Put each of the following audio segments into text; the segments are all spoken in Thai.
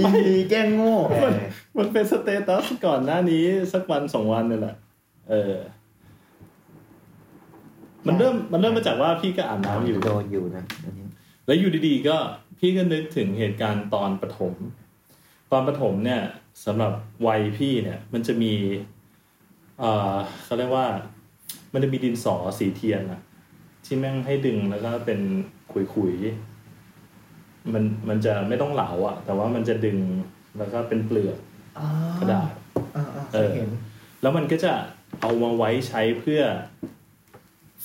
ยินดีแกล้งโง่มันมันเป็น status ก่อนหน้านี้สักวันสองวันนี่แหละ เออ มันเริ่มมันเริ่มมาจากว่าพี่ก็อาบน้ำอยู่โดนอยู่นะอันนี้แล้วอยู่ดีๆก็พี่ก็นึกถึงเหตุการณ์ตอนประถมตอนประถมเนี่ยสำหรับวัยพี่เนี่ย มันจะมีเอ่อเขาเรียกว่า มันจะมีดินสอสีเทียนอะที่แม่งให้ดึงแล้วก็เป็นขุยๆ มันมันจะไม่ต้องเหลาอะแต่ว่ามันจะดึงแล้วก็เป็นเปลือกอ๋อกระดาษอ่าๆเคยเห็นแล้วมันก็จะเอามาไว้ใช้เพื่อ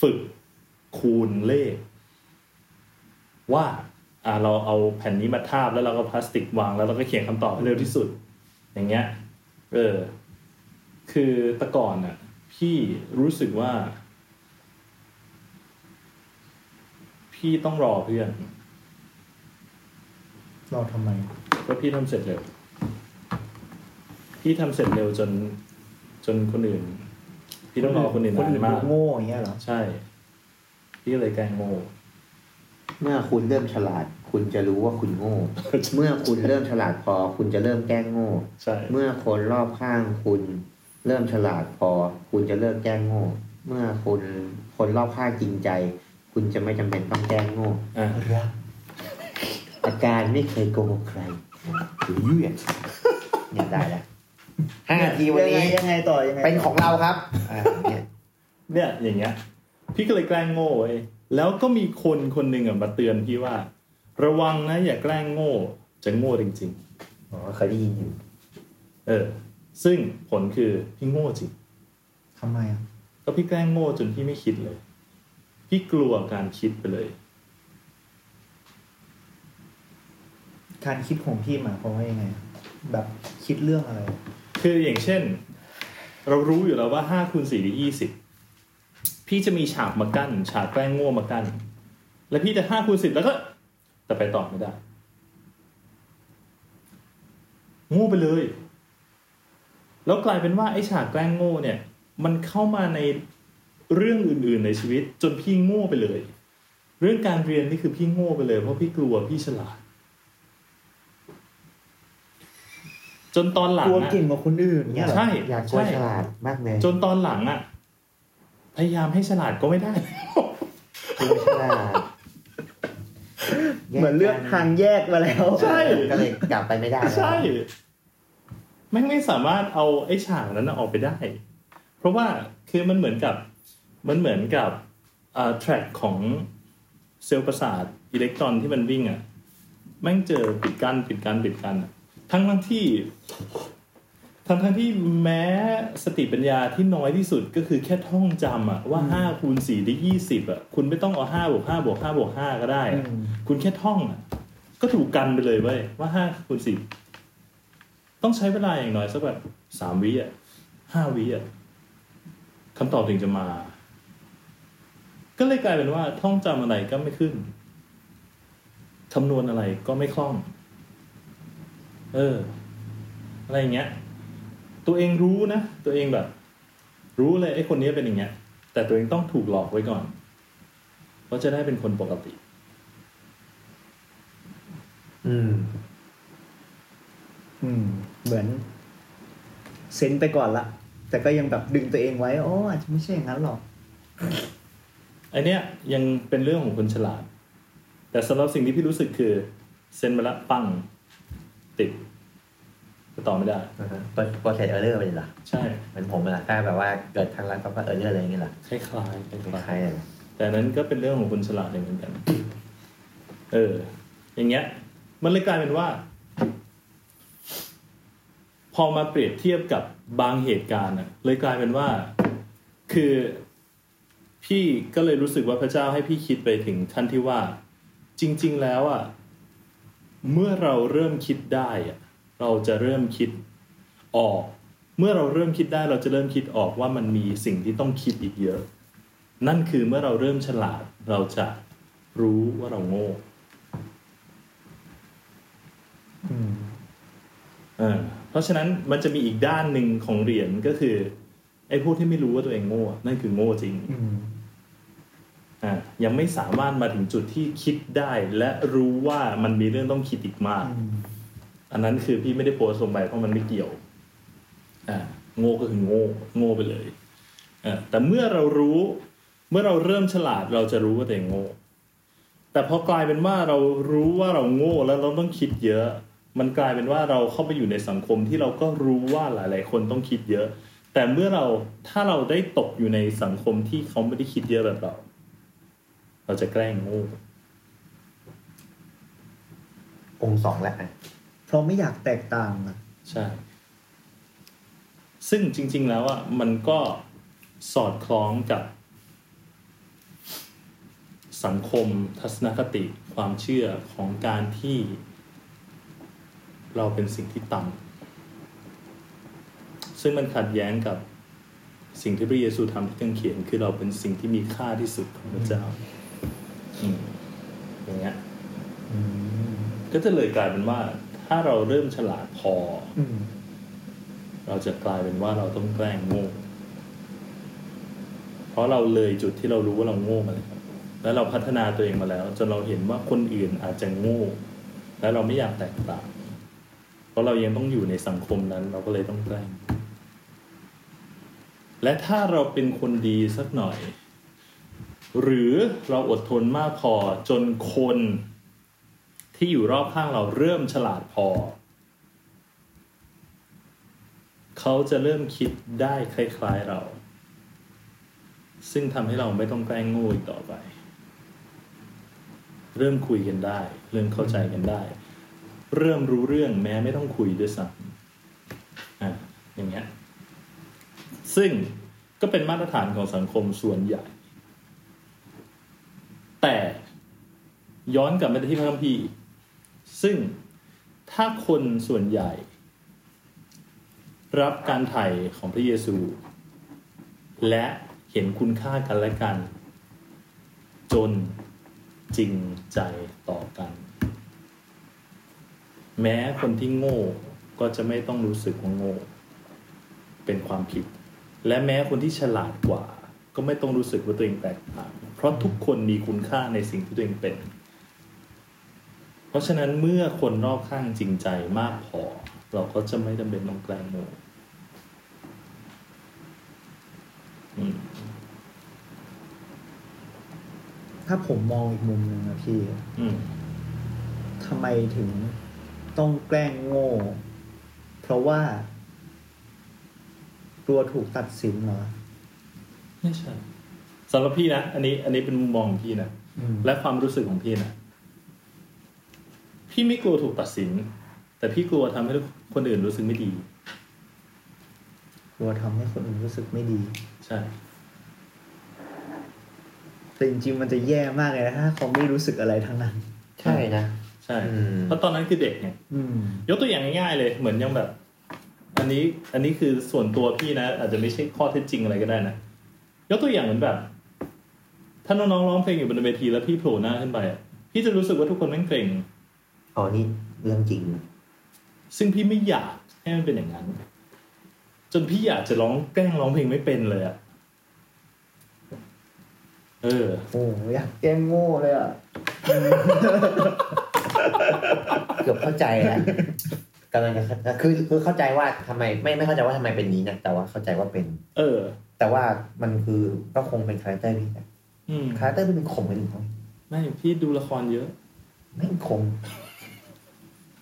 ฝึกคูณเลข ว่าอ่าเราเอาแผ่นนี้มาทาบแล้วเราก็พลาสติกวางแล้วเราก็เขียนคำตอบให้เร็วที่สุด อย่างเงี้ย เออ คือแต่ก่อนน่ะ พี่รู้สึกว่า พี่ต้องรอเพื่อนเราทำไมเพราะพี่ทำเสร็จเร็ว พี่ทำเสร็จเร็วจน จนคนอื่น พี่ต้องรอคนอื่นคนนาอื่นนมากดูโง่อย่างเงี้ยเหรอ ใช่ พี่ก็เลยแกล้งโง่ เมื่อคุณเริ่มฉลาด คุณจะรู้ว่าคุณโง่ เมื่อคุณเริ่มฉลาดพอ คุณจะเริ่มแกล้งโง่ใช่เมื่อคนรอบข้างคุณ เริ่มฉลาดพอ คุณจะเลิกแกล้งโง่ เมื่อคุณคนรอบข้างจริงใจ คุณจะไม่จำเป็นต้องแกล้งโง่อะรัก อาการไม่เคยโกหกใครหรือยืดเนี่ยได้แล้วห้านาทีวันนี้ยังไงต่อยังไงเป็นของเราครับอ่าเนี่ยเนี่ยอย่างเงี้ย พี่ก็เลยแกล้งโง่ไว้ยแล้วก็มีคนคนหนึ่งอะมาเตือนพี่ว่า ระวังนะ อย่าแกล้งโง่ จะโง่จริงอ๋อเคยได้ยินอยู่ๆเออ ซึ่งผลคือพี่โง่จริงทำไมอะก็พี่แกล้งโง่จนพี่ไม่คิดเลย พี่กลัวการคิดไปเลย การคิดของพี่หมายความว่ายังไง แบบคิดเรื่องอะไร คืออย่างเช่น เรารู้อยู่แล้วว่าห้าคูณสี่ได้ยี่สิบพี่จะมีฉากมากั้นฉากแกล้งง่มากั้นแล้วพี่จะห้าคูณสิบแล้วก็ แต่ไปต่อไม่ได้ง่ไปเลย แล้วกลายเป็นว่าไอ้ฉากแกล้งโง่เนี่ย มันเข้ามาในเรื่องอื่น ๆ ในชีวิต จนพี่โง่ไปเลย เรื่องการเรียนนี่คือพี่โง่ไปเลยเพราะพี่กลัวพี่ฉลาด จนตอนหลังกลัวอะเก่งกว่าคนอื่นเงี้ยเหรอใช่อยากกลัวฉลาดมากเลยจนตอนหลังอะ พยายามให้ฉลาดก็ไม่ได้กลัวฉลาดเหมือนเลือกทางแยกมาแล้ว ใช่ก็เลยกลับไปไม่ได้แล้วใช่แม่งไม่สามารถเอาไอ้ฉากนั้นน่ะออกไปได้ เพราะว่าคือมันเหมือนกับ มันเหมือนกับอ่าแทร็กของเซลล์ประสาทอิเล็กตรอนที่มันวิ่งอะแม่งเจอปิดกั้นปิดกั้นปิดกั้นอะ ทั้งทั้งที่ ทั้งทั้งที่แม้สติปัญญาที่น้อยที่สุดก็คือแค่ท่องจำอะว่าห้าคูณสี่ได้ยี่สิบอะคุณไม่ต้องเอาห้าบวกห้าบวกห้าบวกห้าก็ได้อะอืมคุณแค่ท่องอะก็ถูกกันไปเลยเว้ยว่าห้าคูณสิบต้องใช้เวลาอย่างน้อยสักแบบสามวิอะห้าวิอะคำตอบถึงจะมา ก็เลยกลายเป็นว่า ท่องจำอะไรก็ไม่ขึ้นคำนวณอะไรก็ไม่คล่อง เออ อะไรอย่างเงี้ย ตัวเองรู้นะ ตัวเองแบบ รู้เลยไอ้คนนี้เป็นอย่างเงี้ย แต่ตัวเองต้องถูกหลอกไว้ก่อน เพราะจะได้เป็นคนปกติ อืม อืม เหมือน เซนไปก่อนละแต่ก็ยังแบบดึงตัวเองไว้โอ้อาจจะไม่ใช่อย่างนั้นหรอกไอเนี้ยยังเป็นเรื่องของคนฉลาด แต่สำหรับสิ่งที่พี่รู้สึกคือ เซ็นไปละปัง ติดไปต่อไม่ได้โปรเซสเออร์เลอร์ไปเลยเหรอใช่เหมือนผมอะถ้าแบบว่าเกิดทางรัฐก็เออร์เลอร์อะไรอย่างเงี้ยเหรอคล้ายๆคล้ายคๆล้ายๆอะแต่อันนั้นก็เป็นเรื่องของคนฉลาดเหมือนกัน เออ อย่างเงี้ย มันเลยกลายเป็นว่า พอมาเปรียบเทียบกับบางเหตุการณ์อะเลยกลายเป็นว่า คือพี่ก็เลยรู้สึกว่าพระเจ้าให้พี่คิดไปถึงขั้นที่ว่า จริง ๆ แล้วอะ เมื่อเราเริ่มคิดได้อะเราจะเริ่มคิดออก เมื่อเราเริ่มคิดได้เราจะเริ่มคิดออกว่ามันมีสิ่งที่ต้องคิดอีกเยอะ นั่นคือเมื่อเราเริ่มฉลาดเราจะรู้ว่าเราโง่อืมเออเพราะฉะนั้นมันจะมีอีกด้านหนึ่งของเหรียญก็คือไอ้พวกที่ไม่รู้ว่าตัวเองโง่นั่นคือโง่จริงอืมอ่า ยังไม่สามารถมาถึงจุดที่คิดได้ และรู้ว่ามันมีเรื่องต้องคิดอีกมากอืมอันนั้นคือพี่ไม่ได้โพสต์ลงไปเพราะมันไม่เกี่ยวอ่าโง่ก็คือโง่โง่ไปเลยเออแต่เมื่อเรารู้ เมื่อเราเริ่มฉลาดเราจะรู้ว่าตัวเองโง่ แต่พอกลายเป็นว่าเรารู้ว่าเราโง่แล้วเราต้องคิดเยอะ มันกลายเป็นว่าเราเข้าไปอยู่ในสังคมที่เราก็รู้ว่าหลาย ๆ คนต้องคิดเยอะ แต่เมื่อเราถ้าเราได้ตกอยู่ในสังคมที่เขาไม่ได้คิดเยอะแบบเรา เราจะแกล้งโง่องค์สองแล้วอะเพราะไม่อยากแตกต่างอะใช่ ซึ่งจริง ๆ แล้วอะมันก็สอดคล้องกับ สังคมทัศนคติความเชื่อของการที่ เราเป็นสิ่งที่ต่ำซึ่งมันขัดแย้งกับสิ่งที่พระเยซูทำที่กังเขียน คือเราเป็นสิ่งที่มีค่าที่สุดของพระเจ้า อืมอย่างเงี้ยอืมก็จะเลยกลายเป็นว่า ถ้าเราเริ่มฉลาดพออืมเราจะกลายเป็นว่าเราต้องแกล้งโง่เพราะเราเลยจุดที่เรารู้ว่าเราโง่มาแล้วแล้วเราพัฒนาตัวเองมาแล้วจนเราเห็นว่าคนอื่นอาจจะโง่ แล้วเราไม่อยากแตกต่างเพราะเรายังต้องอยู่ในสังคมนั้น เราก็เลยต้องแกล้งและถ้าเราเป็นคนดีสักหน่อย หรือเราอดทนมากพอจนคนที่อยู่รอบข้างเราเริ่มฉลาดพอ เขาจะเริ่มคิดได้คล้าย ๆเรา ซึ่งทำให้เราไม่ต้องแกล้งโง่อีกต่อไป เริ่มคุยกันได้ เริ่มเข้าใจกันได้ เริ่มรู้เรื่องแม้ไม่ต้องคุยด้วยซ้ำอะอย่างเงี้ยซึ่งก็เป็นมาตรฐานของสังคมส่วนใหญ่ แต่ ย้อนกลับมาที่พระคัมภีร์ซึ่งถ้าคนส่วนใหญ่ รับการไถ่ของพระเยซู และเห็นคุณค่ากันและกัน จนจริงใจต่อกัน แม้คนที่โง่ก็จะไม่ต้องรู้สึกว่าโง่ เป็นความผิด และแม้คนที่ฉลาดกว่า ก็ไม่ต้องรู้สึกว่าตัวเองแตกต่าง เพราะทุกคนมีคุณค่าในสิ่งที่ตัวเองเป็น เพราะฉะนั้นเมื่อคนรอบข้างจริงใจมากพอ เราก็จะไม่จำเป็นต้องแกล้งโง่อืมถ้าผมมองอีกมุมหนึ่งนะพี่อืมทำไมถึงต้องแกล้งโง่ เพราะว่ากลัวถูกตัดสินเหรอไม่ใช่สำหรับพี่นะ อันนี้ อันนี้เป็นมุมมองของพี่นะอืมและความรู้สึกของพี่นะ พี่ไม่กลัวถูกตัดสิน แต่พี่กลัวทำให้คนอื่นรู้สึกไม่ดี กลัวทำให้คนอื่นรู้สึกไม่ดี ใช่แต่จริงๆมันจะแย่มากเลยนะถ้าเขาไม่รู้สึกอะไรทั้งนั้น ใช่นะใช่อืมเพราะตอนนั้นคือเด็กไงอืมยกตัวอย่างง่ายๆเลย เหมือนยังแบบ อันนี้อันนี้คือส่วนตัวพี่นะอาจจะไม่ใช่ข้อเท็จจริงอะไรก็ได้นะยกตัวอย่างเหมือนแบบ ถ้าน้องๆร้องเพลงอยู่บนเวทีแล้วพี่โผล่หน้าขึ้นไปอะพี่จะรู้สึกว่าทุกคนแม่งเกรง อ๋อนี่เรื่องจริง ซึ่งพี่ไม่อยากให้มันเป็นอย่างนั้น จนพี่อยากจะร้องแกล้งร้องเพลงไม่เป็นเลยอะเออ โอ้อยากแกล้งโง่เลยอะ เกือบเข้าใจแล้วกำลังจะคือคือเข้าใจว่าทำไมไม่ไม่เข้าใจว่าทำไมเป็นนี้นะแต่ว่าเข้าใจว่าเป็น เออ แต่ว่ามันคือก็คงเป็นคาแรคเตอร์พี่นะอืมคาแรคเตอร์พี่เป็นข่มไปถึงเขาไม่พี่ดูละครเยอะ ไม่คม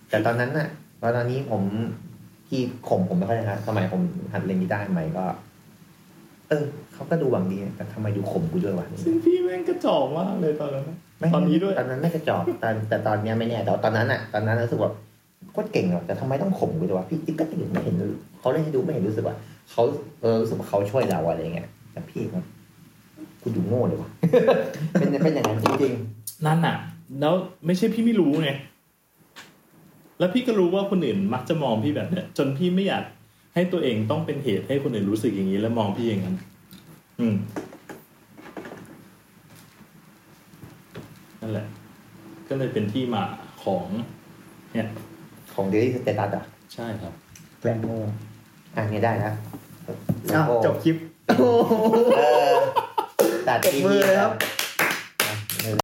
แต่ตอนนั้นน่ะตอนนี้ผมพี่ข่มผมไม่ค่อยนะครับสมัยผมหัดเล่นกีตาร์ใหม่ก็ เออเขาก็ดูหวังดีแต่ทำไมดูข่มกูด้วยวะซึ่งพี่แม่งกระจอกมากเลยตอนนั้นไม่ตอนนี้ด้วยตอนนั้นไม่กระจอกตอนแต่ตอนเนี้ยไม่แน่แต่ว่าตอนนั้นอะ ตอนนั้นรู้สึกว่าโคตรเก่งหรอกแต่ทำไมต้องข่มกูด้วยวะพี่ติ๊กก็ตื่นไม่เห็นเขาเล่นให้ดูไม่เห็นรู้สึกว่าเขาเออรู้สึกว่าเขาช่วยเราอะไรเงี้ยแต่พี่มันกูดูโง่เลยวะเป็นเป็นอย่างนั้นจริงนั่นน่ะ แล้วไม่ใช่พี่ไม่รู้ไง แล้วพี่ก็รู้ว่าคนอื่นมักจะมองพี่แบบเนี้ยจนพี่ไม่อยากให้ตัวเองต้องเป็นเหตุให้คนอื่นรู้สึกอย่างนี้แล้วมองพี่อย่างนั้น อืม นั่นแหละ ก็เลยเป็นที่มาของ เนี่ยๆของ Daily status อะ ใช่ครับแกล้งโง่อะเนี่ยได้แล้วอ้าวจบคลิปโอ้โหเออตัดตบมือเลยครับท